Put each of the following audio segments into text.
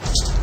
you.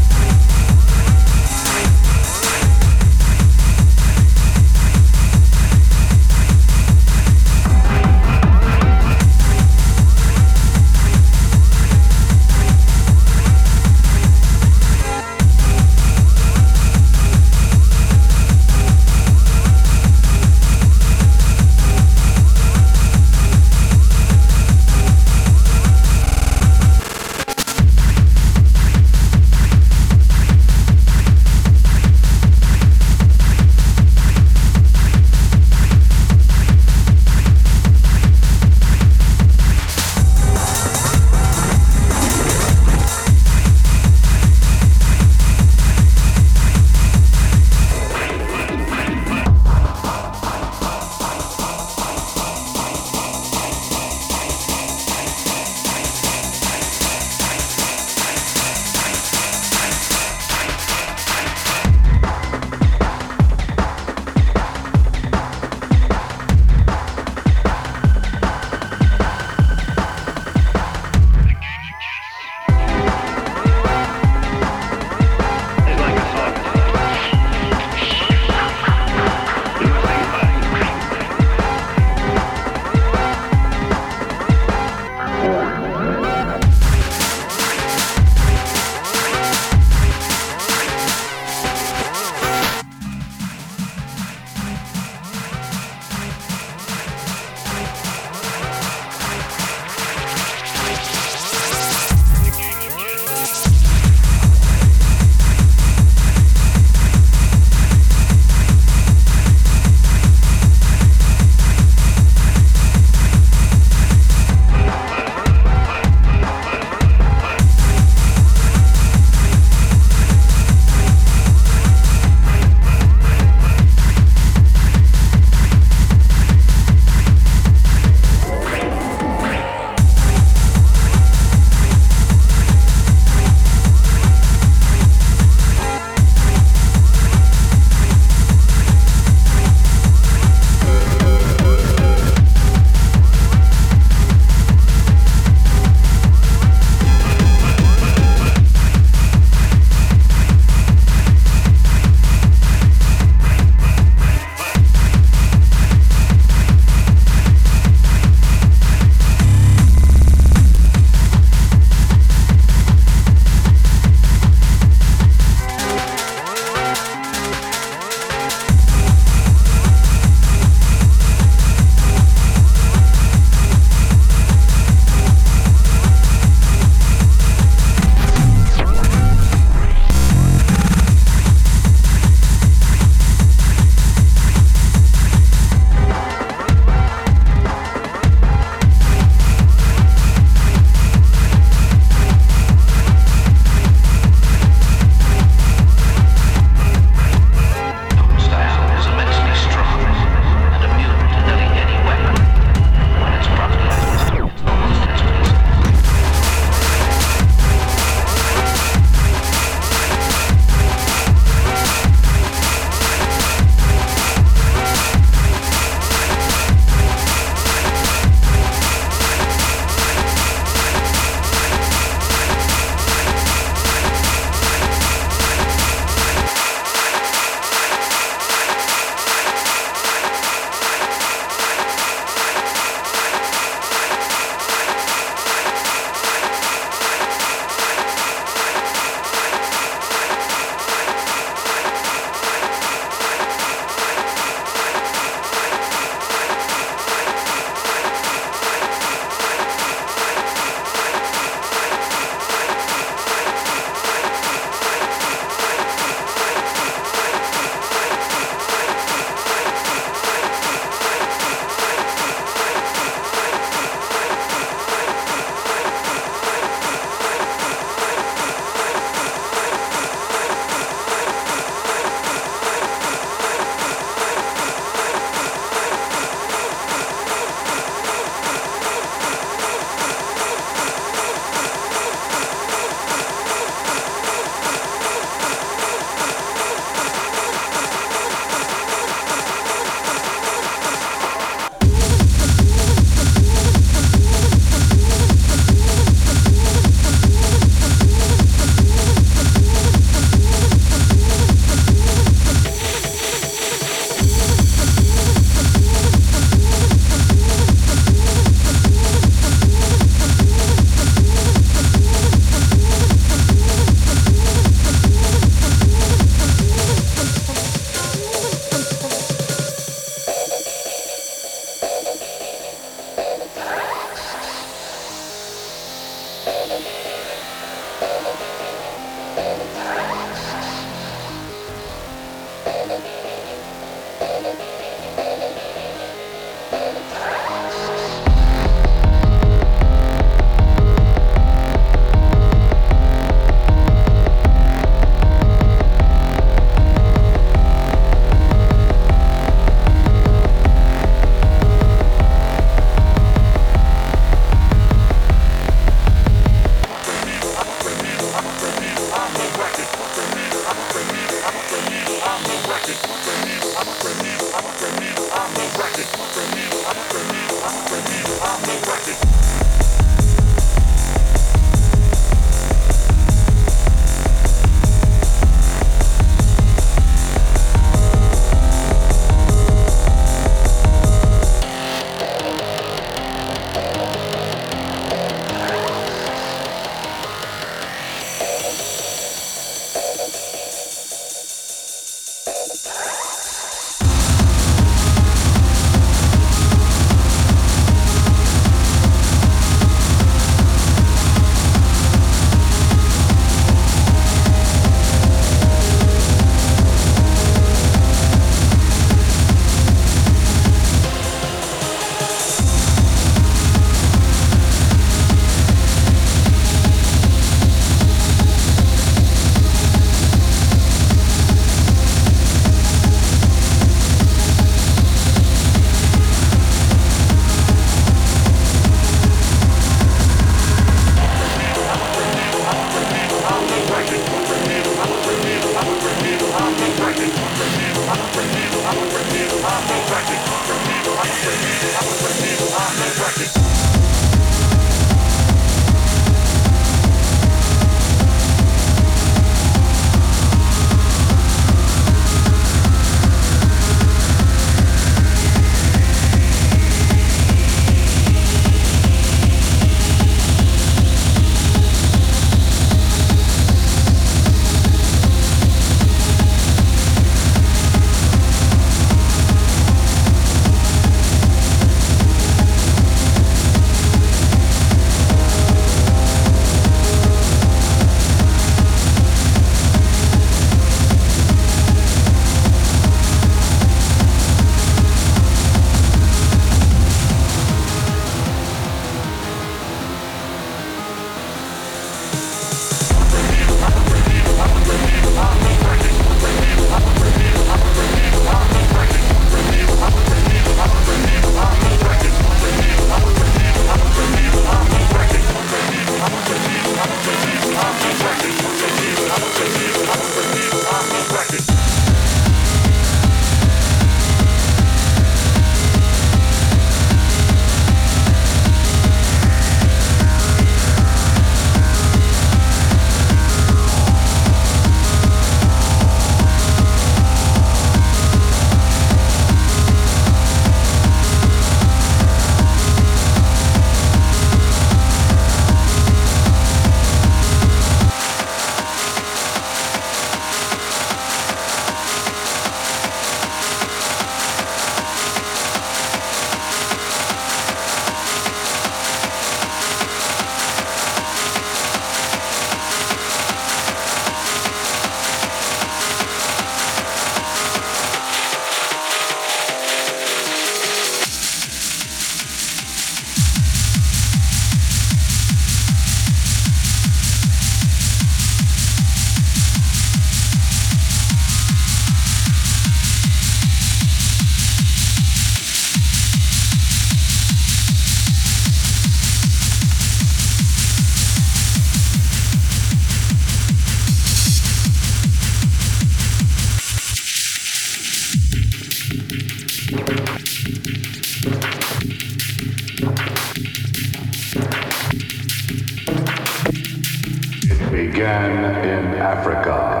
Thank you.